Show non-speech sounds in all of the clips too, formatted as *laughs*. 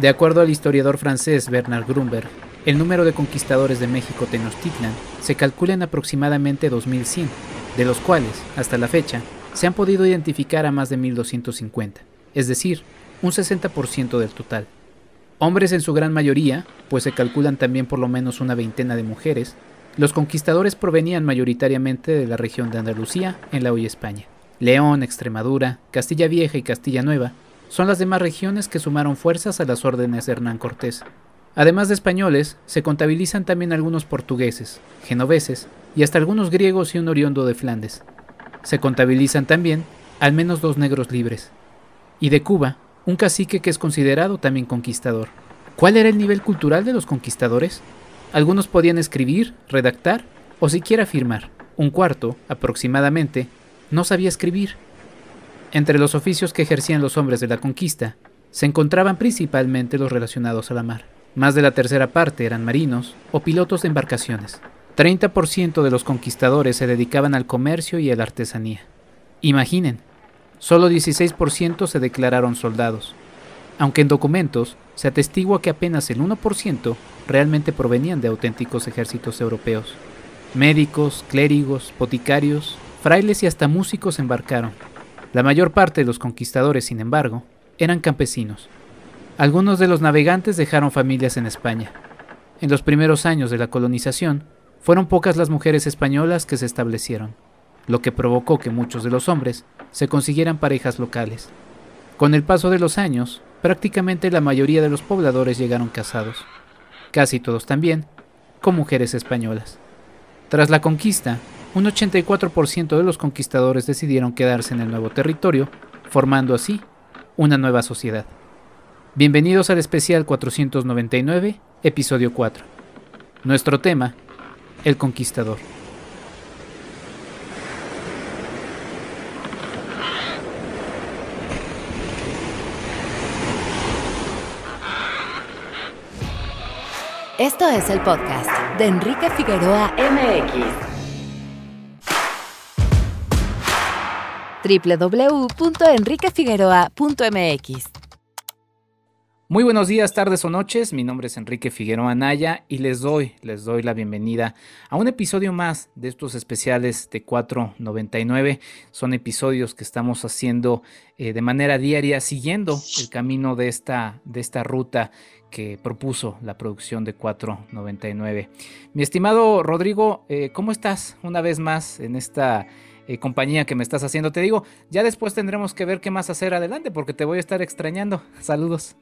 De acuerdo al historiador francés Bernard Grunberg, el número de conquistadores de México Tenochtitlan se calcula en aproximadamente 2100, de los cuales, hasta la fecha, se han podido identificar a más de 1250, es decir, un 60% del total. Hombres en su gran mayoría, pues se calculan también por lo menos una veintena de mujeres, los conquistadores provenían mayoritariamente de la región de Andalucía, en la hoy España. León, Extremadura, Castilla Vieja y Castilla Nueva son las demás regiones que sumaron fuerzas a las órdenes de Hernán Cortés. Además de españoles, se contabilizan también algunos portugueses, genoveses y hasta algunos griegos y un oriundo de Flandes. Se contabilizan también al menos dos negros libres. Y de Cuba, un cacique que es considerado también conquistador. ¿Cuál era el nivel cultural de los conquistadores? Algunos podían escribir, redactar o siquiera firmar. Un cuarto, aproximadamente, no sabía escribir. Entre los oficios que ejercían los hombres de la conquista, se encontraban principalmente los relacionados a la mar. Más de la tercera parte eran marinos o pilotos de embarcaciones. 30% de los conquistadores se dedicaban al comercio y a la artesanía. Imaginen, solo 16% se declararon soldados, aunque en documentos se atestigua que apenas el 1% realmente provenían de auténticos ejércitos europeos. Médicos, clérigos, boticarios, frailes y hasta músicos embarcaron. La mayor parte de los conquistadores, sin embargo, eran campesinos. Algunos de los navegantes dejaron familias en España. En los primeros años de la colonización, fueron pocas las mujeres españolas que se establecieron, lo que provocó que muchos de los hombres se consiguieran parejas locales. Con el paso de los años, prácticamente la mayoría de los pobladores llegaron casados, casi todos también, con mujeres españolas. Tras la conquista, un 84% de los conquistadores decidieron quedarse en el nuevo territorio, formando así una nueva sociedad. Bienvenidos al especial 499, episodio 4. Nuestro tema el Conquistador. Esto es el podcast de Enrique Figueroa MX. www.enriquefigueroa.mx muy buenos días, tardes o noches. Mi nombre es Enrique Figueroa Anaya y les doy, les doy la bienvenida a un episodio más de estos especiales de 499. Son episodios que estamos haciendo eh, de manera diaria, siguiendo el camino de esta, de esta ruta que propuso la producción de 499. Mi estimado Rodrigo, eh, ¿cómo estás una vez más en esta eh, compañía que me estás haciendo? Te digo, ya después tendremos que ver qué más hacer adelante porque te voy a estar extrañando. *laughs* Saludos.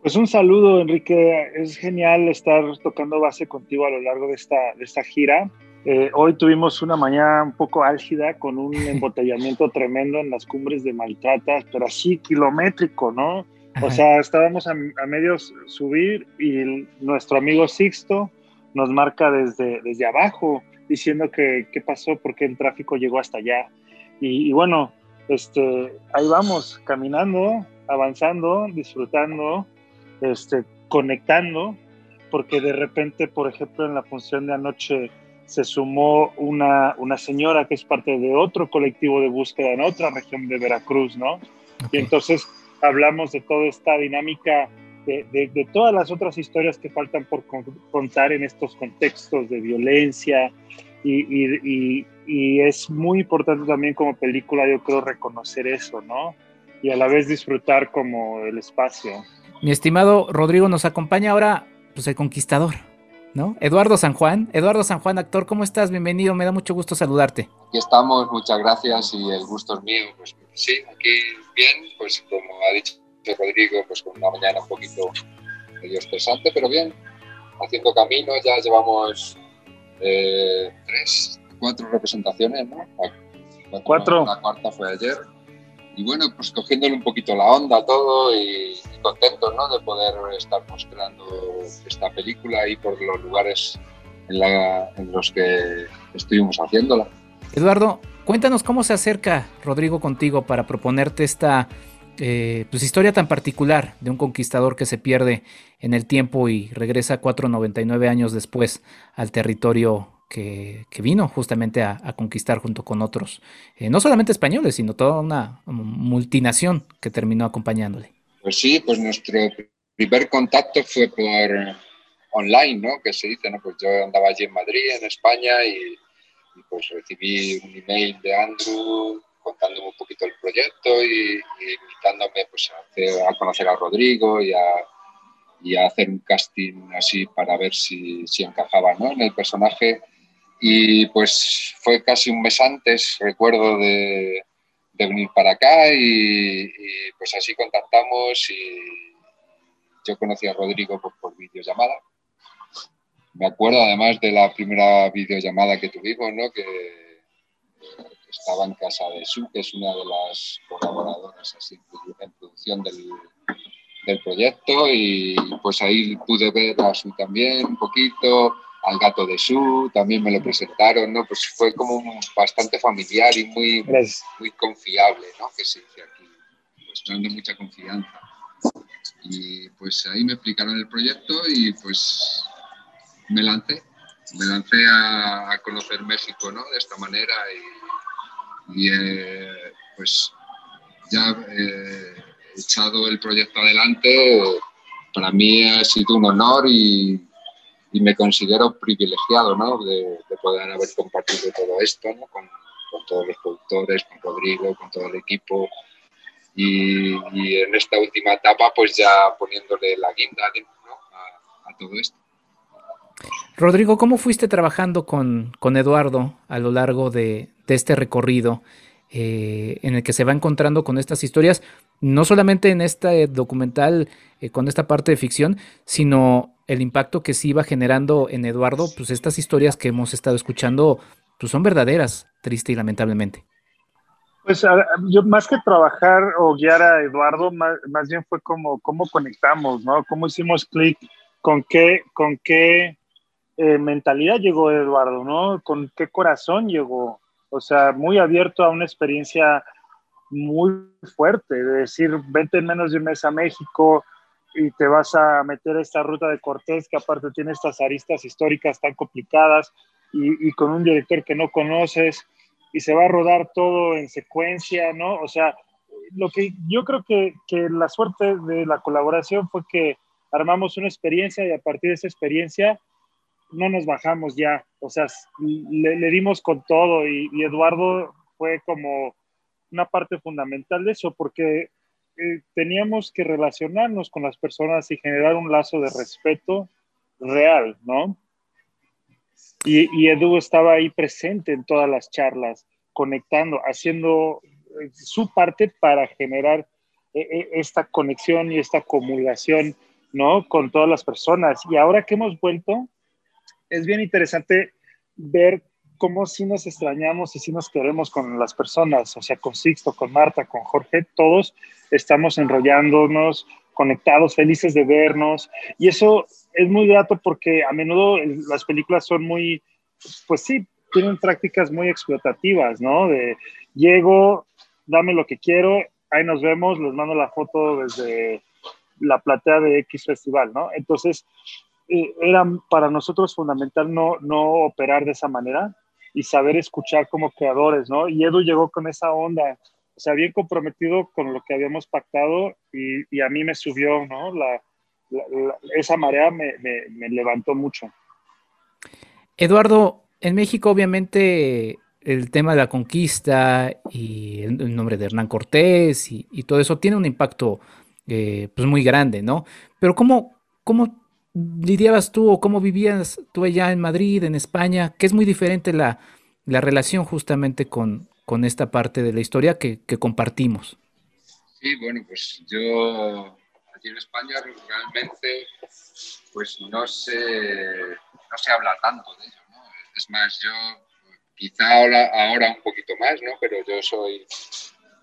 Pues un saludo, Enrique. Es genial estar tocando base contigo a lo largo de esta, de esta gira. Eh, hoy tuvimos una mañana un poco álgida con un *laughs* embotellamiento tremendo en las cumbres de Maltratas, pero así kilométrico, ¿no? O sea, estábamos a, a medios subir y nuestro amigo Sixto nos marca desde, desde abajo diciendo que qué pasó, por qué el tráfico llegó hasta allá. Y, y bueno, este, ahí vamos, caminando, avanzando, disfrutando este, conectando, porque de repente, por ejemplo, en la función de anoche se sumó una, una señora que es parte de otro colectivo de búsqueda en otra región de Veracruz, ¿no? Y entonces hablamos de toda esta dinámica, de, de, todas las otras historias que faltan por contar en estos contextos de violencia. Y, y, y, es muy importante también como película, yo creo, reconocer eso, ¿no? Y a la vez disfrutar como el espacio. Mi estimado Rodrigo nos acompaña ahora, pues el conquistador, ¿no? Eduardo San Juan. Eduardo San Juan, actor, ¿cómo estás? Bienvenido, me da mucho gusto saludarte. Aquí estamos, muchas gracias y el gusto es mío. Pues sí, aquí bien, pues como ha dicho Rodrigo, pues con una mañana un poquito medio estresante, pero bien, haciendo camino, ya llevamos eh, tres, cuatro representaciones, ¿no? cuatro. La cuarta fue ayer y bueno, pues cogiéndole un poquito la onda todo y, contentos ¿no? de poder estar mostrando esta película y por los lugares en, los que estuvimos haciéndola. Eduardo, cuéntanos cómo se acerca Rodrigo contigo para proponerte esta eh, pues, historia tan particular de un conquistador que se pierde en el tiempo y regresa 499 años después al territorio que, vino justamente a, conquistar junto con otros, eh, no solamente españoles, sino toda una multinación que terminó acompañándole. Pues sí, pues nuestro primer contacto fue por online, ¿no? Que se dice, ¿no? Pues yo andaba allí en Madrid, en España, y, pues recibí un email de Andrew contándome un poquito el proyecto y, invitándome pues, a, conocer a Rodrigo y a, hacer un casting así para ver si, si encajaba ¿no? en el personaje. Y pues fue casi un mes antes, recuerdo, de, venir para acá y, pues así contactamos y yo conocí a Rodrigo por, por videollamada me acuerdo además de la primera videollamada que tuvimos, ¿no? que estaba en casa de Su, que es una de las colaboradoras así, en producción del, del proyecto y pues ahí pude ver a Su también un poquito, al gato de Su, también me lo presentaron, ¿no? Pues fue como bastante familiar y muy, muy confiable, ¿no? Que se dice aquí, pues de mucha confianza. Y pues ahí me explicaron el proyecto y pues me lancé, me lancé a, conocer México ¿no? de esta manera y, eh, pues ya eh, he echado el proyecto adelante. Para mí ha sido un honor y, me considero privilegiado ¿no? de, poder haber compartido todo esto ¿no? con, todos los productores, con Rodrigo, con todo el equipo. Y, en esta última etapa, pues ya poniéndole la guinda a todo esto. Rodrigo, ¿cómo fuiste trabajando con, Eduardo a lo largo de, este recorrido eh, en el que se va encontrando con estas historias, no solamente en este documental, eh, con esta parte de ficción, sino el impacto que sí iba generando en Eduardo, pues estas historias que hemos estado escuchando, pues son verdaderas, triste y lamentablemente. Pues yo más que trabajar o guiar a Eduardo, más, más bien fue como cómo conectamos, ¿no? Cómo hicimos clic, con qué, con qué eh, mentalidad llegó Eduardo, ¿no? Con qué corazón llegó. O sea, muy abierto a una experiencia muy fuerte, de decir, vente en menos de un mes a México y te vas a meter esta ruta de Cortés, que aparte tiene estas aristas históricas tan complicadas, y, con un director que no conoces, y se va a rodar todo en secuencia, ¿no? O sea, lo que yo creo que la suerte de la colaboración fue que armamos una experiencia y a partir de esa experiencia no nos bajamos ya, o sea, le, dimos con todo y, Eduardo fue como una parte fundamental de eso, porque eh, teníamos que relacionarnos con las personas y generar un lazo de respeto real, ¿no? Y, y Edu estaba ahí presente en todas las charlas, conectando, haciendo eh, su parte para generar eh, esta conexión y esta acumulación, ¿no? Con todas las personas. Y ahora que hemos vuelto, es bien interesante ver cómo sí nos extrañamos y sí nos queremos con las personas, o sea, con Sixto, con Marta, con Jorge, todos estamos enrollándonos, conectados, felices de vernos, y eso es muy grato porque a menudo las películas son muy, pues sí, tienen prácticas muy explotativas, ¿no? De llego, dame lo que quiero, ahí nos vemos, les mando la foto desde la platea de X Festival, ¿no? Entonces, era para nosotros fundamental no, no operar de esa manera y saber escuchar como creadores, ¿no? Y Edu llegó con esa onda, o sea, bien comprometido con lo que habíamos pactado y, y a mí me subió, ¿no? La, esa marea me, me, levantó mucho. Eduardo, en México obviamente el tema de la conquista y el, nombre de Hernán Cortés y, y, todo eso tiene un impacto eh, pues muy grande, ¿no? Pero ¿cómo, cómo lidiabas tú o cómo vivías tú allá en Madrid, en España? Que es muy diferente la, relación justamente con, con, esta parte de la historia que, compartimos. Sí, bueno, pues yo aquí en España realmente pues no se, no se habla tanto de ello, ¿no? Es más, yo quizá ahora, ahora un poquito más, ¿no? Pero yo soy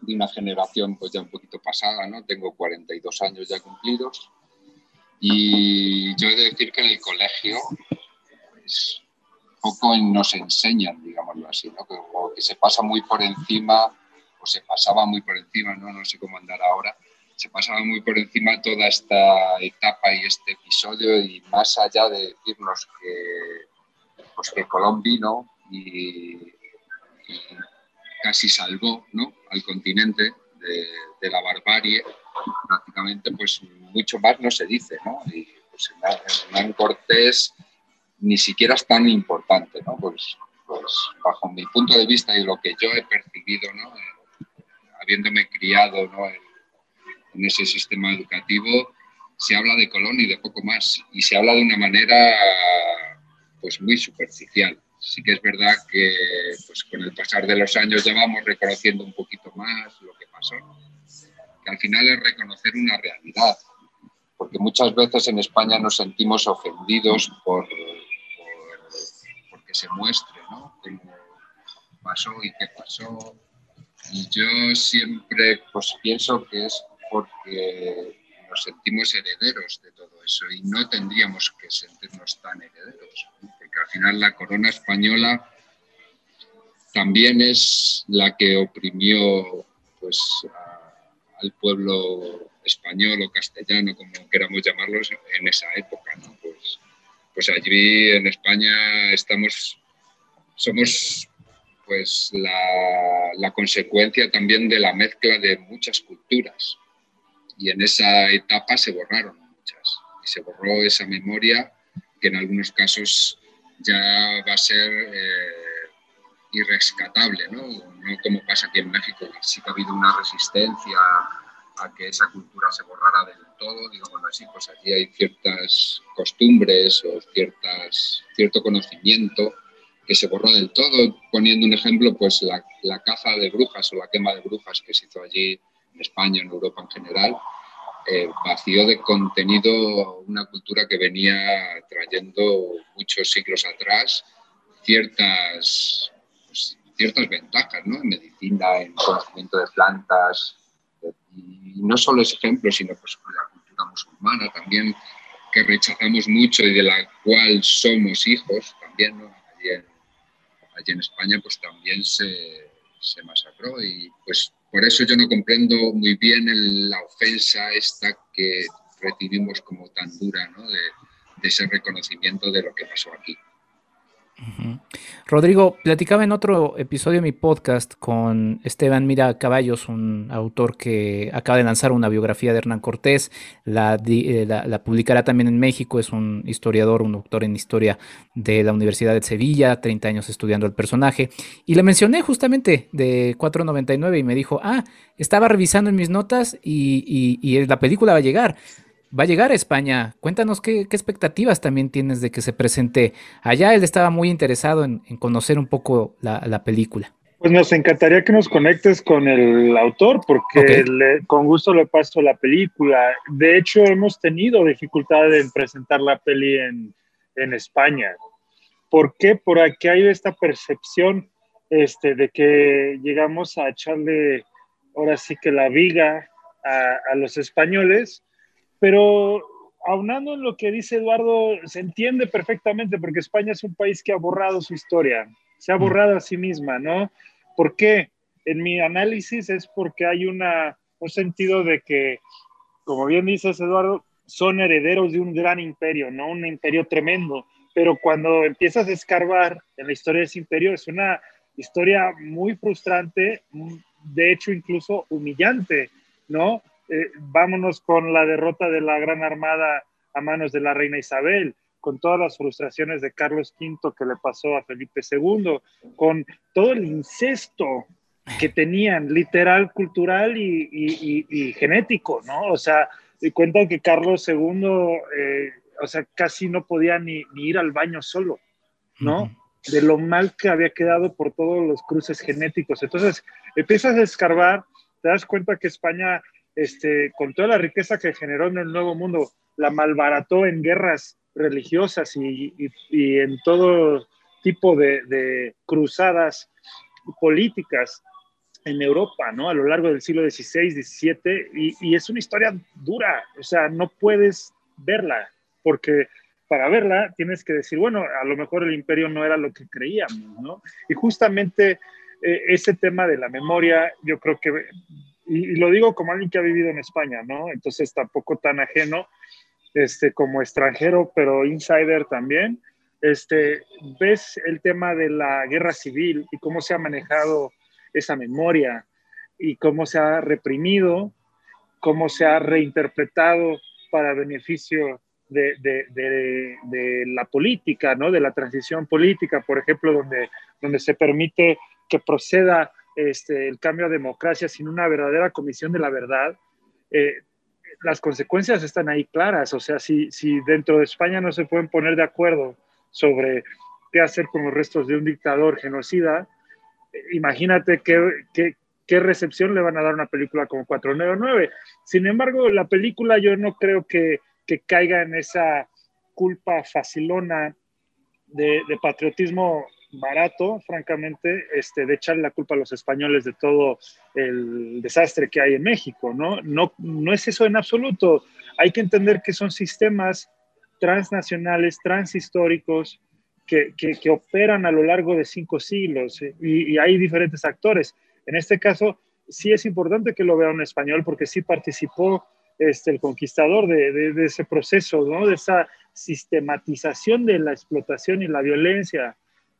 de una generación pues ya un poquito pasada, ¿no? Tengo 42 años ya cumplidos y yo he de decir que en el colegio, pues, poco nos enseñan, digámoslo así, ¿no? que, se pasa muy por encima, o se pasaba muy por encima, ¿no? no sé cómo andar ahora, se pasaba muy por encima toda esta etapa y este episodio, y más allá de decirnos que, pues que Colón vino y, casi salvó ¿no? al continente de la barbarie, prácticamente pues mucho más no se dice, ¿no? Y pues Hernán Cortés ni siquiera es tan importante, ¿no? Pues, pues, bajo mi punto de vista y lo que yo he percibido, ¿no? habiéndome criado ¿no? en, en ese sistema educativo, se habla de Colón y de poco más, y se habla de una manera pues muy superficial. Sí que es verdad que pues, con el pasar de los años ya vamos reconociendo un poquito más lo que pasó, al final es reconocer una realidad, porque muchas veces en España nos sentimos ofendidos por, por, que se muestre ¿no? cómo pasó y qué pasó. Y yo siempre pues, pienso que es porque nos sentimos herederos de todo eso y no tendríamos que sentirnos tan herederos, porque al final la corona española también es la que oprimió pues, al pueblo español o castellano, como queramos llamarlos, en esa época. Pues, pues allí en España estamos, somos pues la, la consecuencia también de la mezcla de muchas culturas y en esa etapa se borraron muchas y se borró esa memoria que en algunos casos ya va a ser eh, irrescatable, ¿no? no como pasa aquí en México, sí que ha habido una resistencia a que esa cultura se borrara del todo, digamos así, pues allí hay ciertas costumbres o ciertas, cierto conocimiento que se borró del todo, poniendo un ejemplo, pues la, caza de brujas o la quema de brujas que se hizo allí en España, en Europa en general, eh, vació de contenido una cultura que venía trayendo muchos siglos atrás ciertas, ciertas ventajas ¿no? en medicina, en conocimiento de plantas. Y no solo ese ejemplo, sino pues, la cultura musulmana también, que rechazamos mucho y de la cual somos hijos también. ¿no? Allí, en, allí en España pues también se, se masacró y pues por eso yo no comprendo muy bien la ofensa esta que recibimos como tan dura, ¿no? de, ese reconocimiento de lo que pasó aquí. Rodrigo, platicaba en otro episodio de mi podcast con Esteban Mira Caballos, un autor que acaba de lanzar una biografía de Hernán Cortés, la, eh, la, publicará también en México, es un historiador, un doctor en historia de la Universidad de Sevilla, 30 años estudiando el personaje, y le mencioné justamente de 499 y me dijo, ah, estaba revisando en mis notas y, y la película va a llegar va a llegar a España. Cuéntanos qué, expectativas también tienes de que se presente allá. Él estaba muy interesado en, conocer un poco la, película. Pues nos encantaría que nos conectes con el autor, porque con gusto le paso la película. De hecho, hemos tenido dificultad en presentar la peli en, España. ¿Por qué? Por aquí hay esta percepción este, de que llegamos a echarle ahora sí que la viga a, a los españoles pero aunando en lo que dice Eduardo, se entiende perfectamente porque España es un país que ha borrado su historia, se ha mm. borrado a sí misma, ¿no? ¿Por qué? En mi análisis es porque hay una, un sentido de que, como bien dices Eduardo, son herederos de un gran imperio, ¿no? Un imperio tremendo, pero cuando empiezas a escarbar en la historia de ese imperio es una historia muy frustrante, de hecho incluso humillante, ¿no? Eh, vámonos con la derrota de la Gran Armada a manos de la reina Isabel, con todas las frustraciones de Carlos V que le pasó a Felipe II, con todo el incesto que tenían, literal, cultural y, genético, ¿no? O sea, cuenta que Carlos II, eh, o sea, casi no podía ni, ir al baño solo, ¿no? De lo mal que había quedado por todos los cruces genéticos. Entonces, empiezas a escarbar, te das cuenta que España este, con toda la riqueza que generó en el Nuevo Mundo, la malbarató en guerras religiosas y, en todo tipo de, cruzadas políticas en Europa, ¿no? A lo largo del siglo XVI, XVII, y, es una historia dura, o sea, no puedes verla, porque para verla tienes que decir, bueno, a lo mejor el imperio no era lo que creíamos, ¿no? Y justamente eh, ese tema de la memoria, yo creo que y, lo digo como alguien que ha vivido en España, ¿no? Entonces tampoco tan ajeno, este, como extranjero, pero insider también. Este, ves el tema de la guerra civil y cómo se ha manejado esa memoria y cómo se ha reprimido, cómo se ha reinterpretado para beneficio de, de, la política, ¿no? de la transición política, por ejemplo, donde, donde se permite que proceda este, el cambio a democracia sin una verdadera comisión de la verdad, eh, las consecuencias están ahí claras. O sea, si, si dentro de España no se pueden poner de acuerdo sobre qué hacer con los restos de un dictador genocida, eh, imagínate qué, qué, qué recepción le van a dar a una película como 499. Sin embargo, la película yo no creo que que caiga en esa culpa facilona de, patriotismo barato, francamente, este, de echarle la culpa a los españoles de todo el desastre que hay en México, ¿no? No, no es eso en absoluto. Hay que entender que son sistemas transnacionales, transhistóricos, que, que, operan a lo largo de cinco siglos ¿eh? y, y, hay diferentes actores. En este caso, sí es importante que lo vea un español porque sí participó este, el conquistador de, ese proceso, ¿no? de esa sistematización de la explotación y la violencia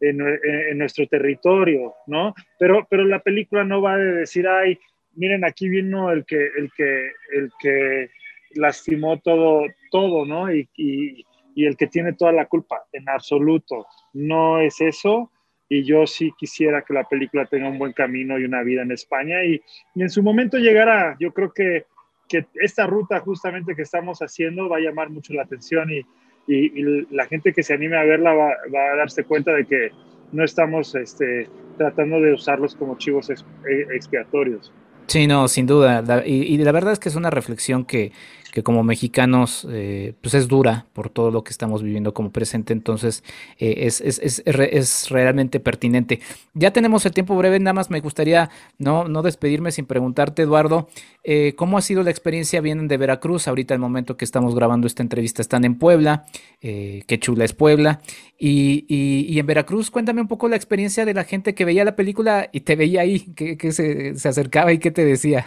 en, nuestro territorio, ¿no? Pero, pero la película no va a decir, ay, miren, aquí vino el que, el que, el que lastimó todo, todo, ¿no? Y, y, el que tiene toda la culpa, en absoluto, no es eso. Y yo sí quisiera que la película tenga un buen camino y una vida en España y, y en su momento llegará. Yo creo que que esta ruta justamente que estamos haciendo va a llamar mucho la atención y, la gente que se anime a verla va, a darse cuenta de que no estamos este, tratando de usarlos como chivos expiatorios. Sí, no, sin duda. y, la verdad es que es una reflexión que, que como mexicanos eh, pues es dura por todo lo que estamos viviendo como presente, entonces eh, es, es, es, es, realmente pertinente. Ya tenemos el tiempo breve, nada más me gustaría no, no despedirme sin preguntarte, Eduardo, eh, ¿cómo ha sido la experiencia? Vienen de Veracruz, ahorita el momento que estamos grabando esta entrevista están en Puebla, qué chula es Puebla, y, y, en Veracruz cuéntame un poco la experiencia de la gente que veía la película y te veía ahí, que, que se, se acercaba y qué te decía.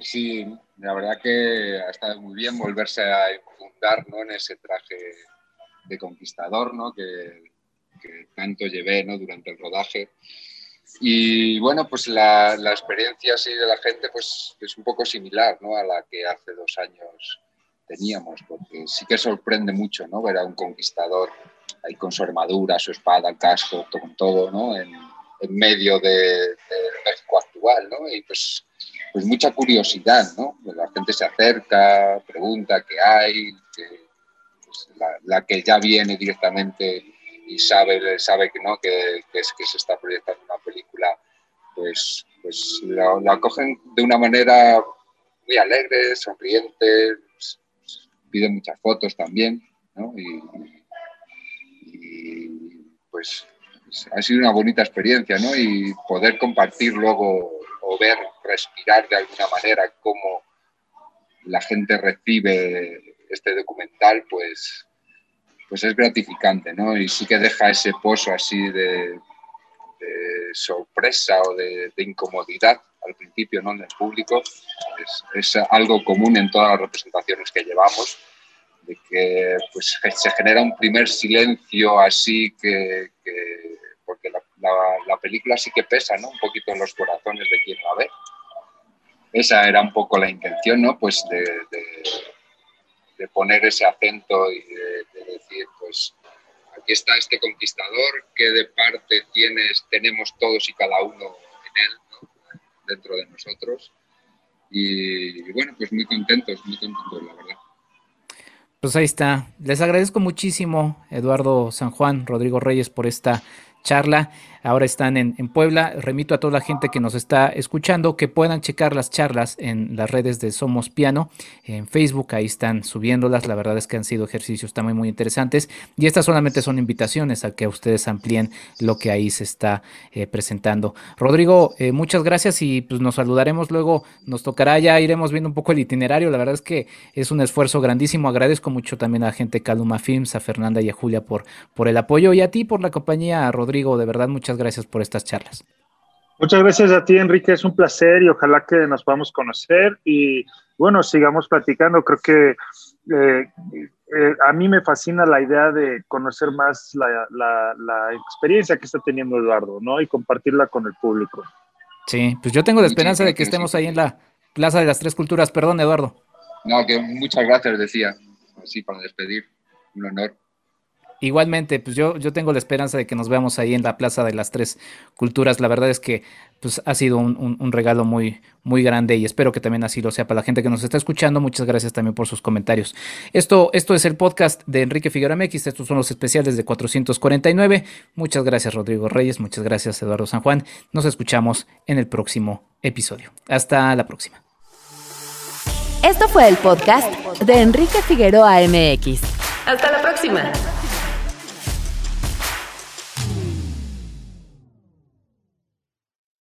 Sí, la verdad que ha estado muy bien volverse a infundar ¿no? en ese traje de conquistador ¿no? que, tanto llevé ¿no? durante el rodaje. Y bueno, pues la, la, experiencia así de la gente pues es un poco similar ¿no? a la que hace dos años teníamos, porque sí que sorprende mucho ¿no? ver a un conquistador ahí con su armadura, su espada, el casco, con todo, ¿no? en, en medio del de México actual. ¿no? Y pues pues mucha curiosidad, ¿no? La gente se acerca, pregunta qué hay, pues, la, que ya viene directamente y sabe, sabe que no, que, es que se está proyectando una película, pues, pues la, la cogen de una manera muy alegre, sonriente, pues, piden muchas fotos también, ¿no? Y, pues ha sido una bonita experiencia, ¿no? Y poder compartir luego o ver, respirar de alguna manera cómo la gente recibe este documental, pues, pues es gratificante, ¿no? Y sí que deja ese pozo así de, sorpresa o de, incomodidad al principio, ¿no? En público. Es, algo común en todas las representaciones que llevamos, de que pues, se genera un primer silencio así que, porque la, la, película sí que pesa, ¿no? Un poquito en los corazones de quien la ve. Esa era un poco la intención, ¿no? Pues de, de, poner ese acento y de, decir, pues aquí está este conquistador, que de parte tienes, tenemos todos y cada uno en él, dentro de nosotros. Y, y bueno, pues muy contentos, muy contentos, la verdad. Pues ahí está. Les agradezco muchísimo, Eduardo San Juan, Rodrigo Reyes, por esta charla ahora están en, Puebla. Remito a toda la gente que nos está escuchando que puedan checar las charlas en las redes de Somos Piano, en Facebook, ahí están subiéndolas. La verdad es que han sido ejercicios también muy interesantes. Y estas solamente son invitaciones a que ustedes amplíen lo que ahí se está eh, presentando. Rodrigo, eh, muchas gracias y pues nos saludaremos luego. Nos tocará ya, iremos viendo un poco el itinerario. La verdad es que es un esfuerzo grandísimo. Agradezco mucho también a la gente Caluma Films, a Fernanda y a Julia por, por el apoyo y a ti por la compañía, Rodrigo. De verdad, muchas gracias por estas charlas. Muchas gracias a ti, Enrique. Es un placer y ojalá que nos podamos conocer y bueno, sigamos platicando. Creo que eh, eh, a mí me fascina la idea de conocer más la, experiencia que está teniendo Eduardo, ¿no? Y compartirla con el público. Sí, pues yo tengo la esperanza de que estemos ahí en la Plaza de las Tres Culturas. Perdón, Eduardo. No, que muchas gracias, decía. Así para despedir. Un honor. Igualmente, pues yo, yo tengo la esperanza de que nos veamos ahí en la Plaza de las Tres Culturas. La verdad es que pues, ha sido un, regalo muy, muy grande y espero que también así lo sea para la gente que nos está escuchando. Muchas gracias también por sus comentarios. Esto, esto es el podcast de Enrique Figueroa MX. Estos son los especiales de 449. Muchas gracias, Rodrigo Reyes. Muchas gracias, Eduardo San Juan. Nos escuchamos en el próximo episodio. Hasta la próxima. Esto fue el podcast de Enrique Figueroa MX. Hasta la próxima.